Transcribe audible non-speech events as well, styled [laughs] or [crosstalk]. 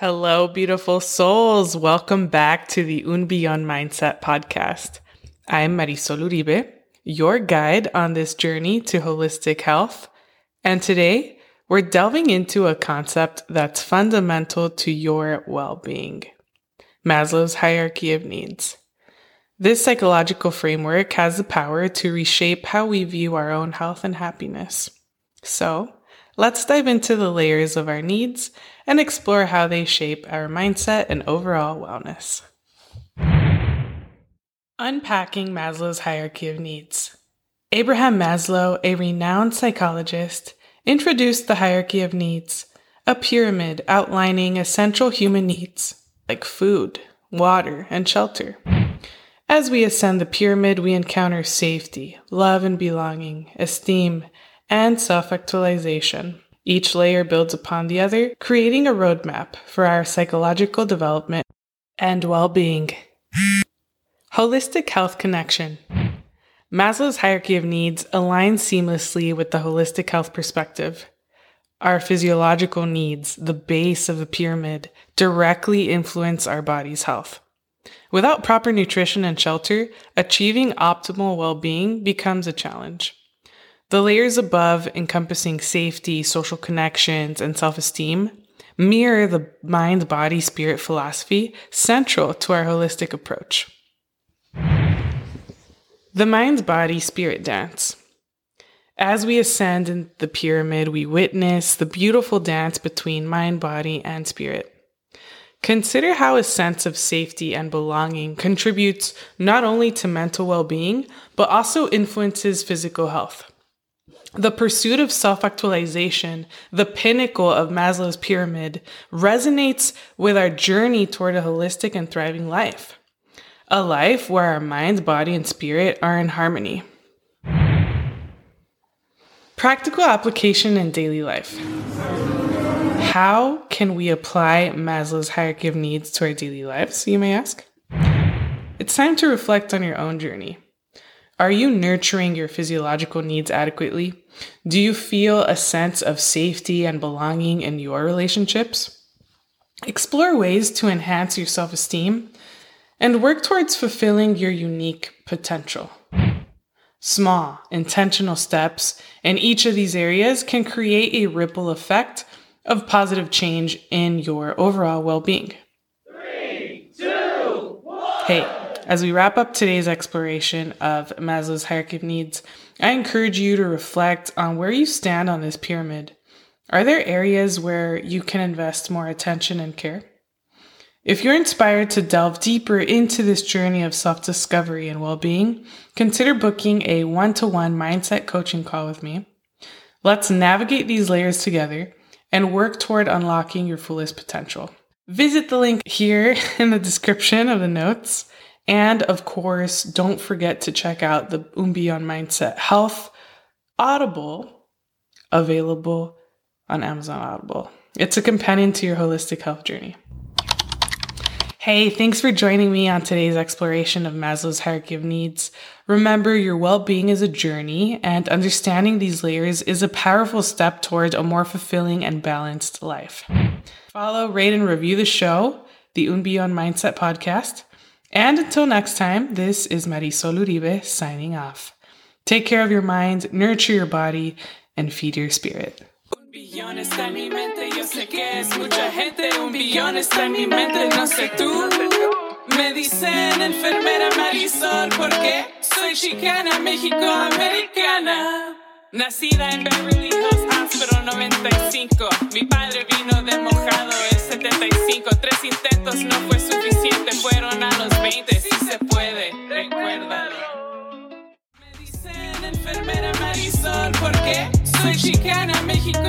Hello, beautiful souls. Welcome back to the Un Billón Mindset podcast. I'm Marysol Uribe, your guide on this journey to holistic health. And today we're delving into a concept that's fundamental to your well being Maslow's hierarchy of needs. This psychological framework has the power to reshape how we view our own health and happiness. So, Let's dive into the layers of our needs and explore how they shape our mindset and overall wellness. Unpacking Maslow's hierarchy of needs. Abraham Maslow, a renowned psychologist, introduced the hierarchy of needs, a pyramid outlining essential human needs like food, water, and shelter. As we ascend the pyramid, we encounter safety, love and belonging, esteem, and self actualization. Each layer builds upon the other, creating a roadmap for our psychological development and well being. Holistic Health Connection Maslow's hierarchy of needs aligns seamlessly with the holistic health perspective. Our physiological needs, the base of the pyramid, directly influence our body's health. Without proper nutrition and shelter, achieving optimal well being becomes a challenge. The layers above, encompassing safety, social connections, and self esteem, mirror the mind body spirit philosophy central to our holistic approach. The mind body spirit dance. As we ascend in the pyramid, we witness the beautiful dance between mind, body, and spirit. Consider how a sense of safety and belonging contributes not only to mental well being, but also influences physical health. The pursuit of self actualization, the pinnacle of Maslow's pyramid, resonates with our journey toward a holistic and thriving life. A life where our mind, body, and spirit are in harmony. Practical application in daily life. How can we apply Maslow's hierarchy of needs to our daily lives, you may ask? It's time to reflect on your own journey. Are you nurturing your physiological needs adequately? Do you feel a sense of safety and belonging in your relationships? Explore ways to enhance your self esteem and work towards fulfilling your unique potential. Small, intentional steps in each of these areas can create a ripple effect of positive change in your overall well being. Three, two, one. Hey. As we wrap up today's exploration of Maslow's hierarchy of needs, I encourage you to reflect on where you stand on this pyramid. Are there areas where you can invest more attention and care? If you're inspired to delve deeper into this journey of self discovery and well being, consider booking a one to one mindset coaching call with me. Let's navigate these layers together and work toward unlocking your fullest potential. Visit the link here [laughs] in the description of the notes and of course, don't forget to check out the Un Billón Mindset Health Audible available on Amazon Audible. It's a companion to your holistic health journey. Hey, thanks for joining me on today's exploration of Maslow's hierarchy of needs. Remember, your well being is a journey, and understanding these layers is a powerful step towards a more fulfilling and balanced life. Follow, rate, and review the show, the Un Billón Mindset podcast. And until next time, this is Marysol Uribe signing off. Take care of your mind, nurture your body, and feed your spirit. Me dicen enfermera Marysol porque soy chicana, México-americana. Nacida en Beverly Hills Hospital 95. Mi padre vino de mojado en 75. Tres soy chicana, México,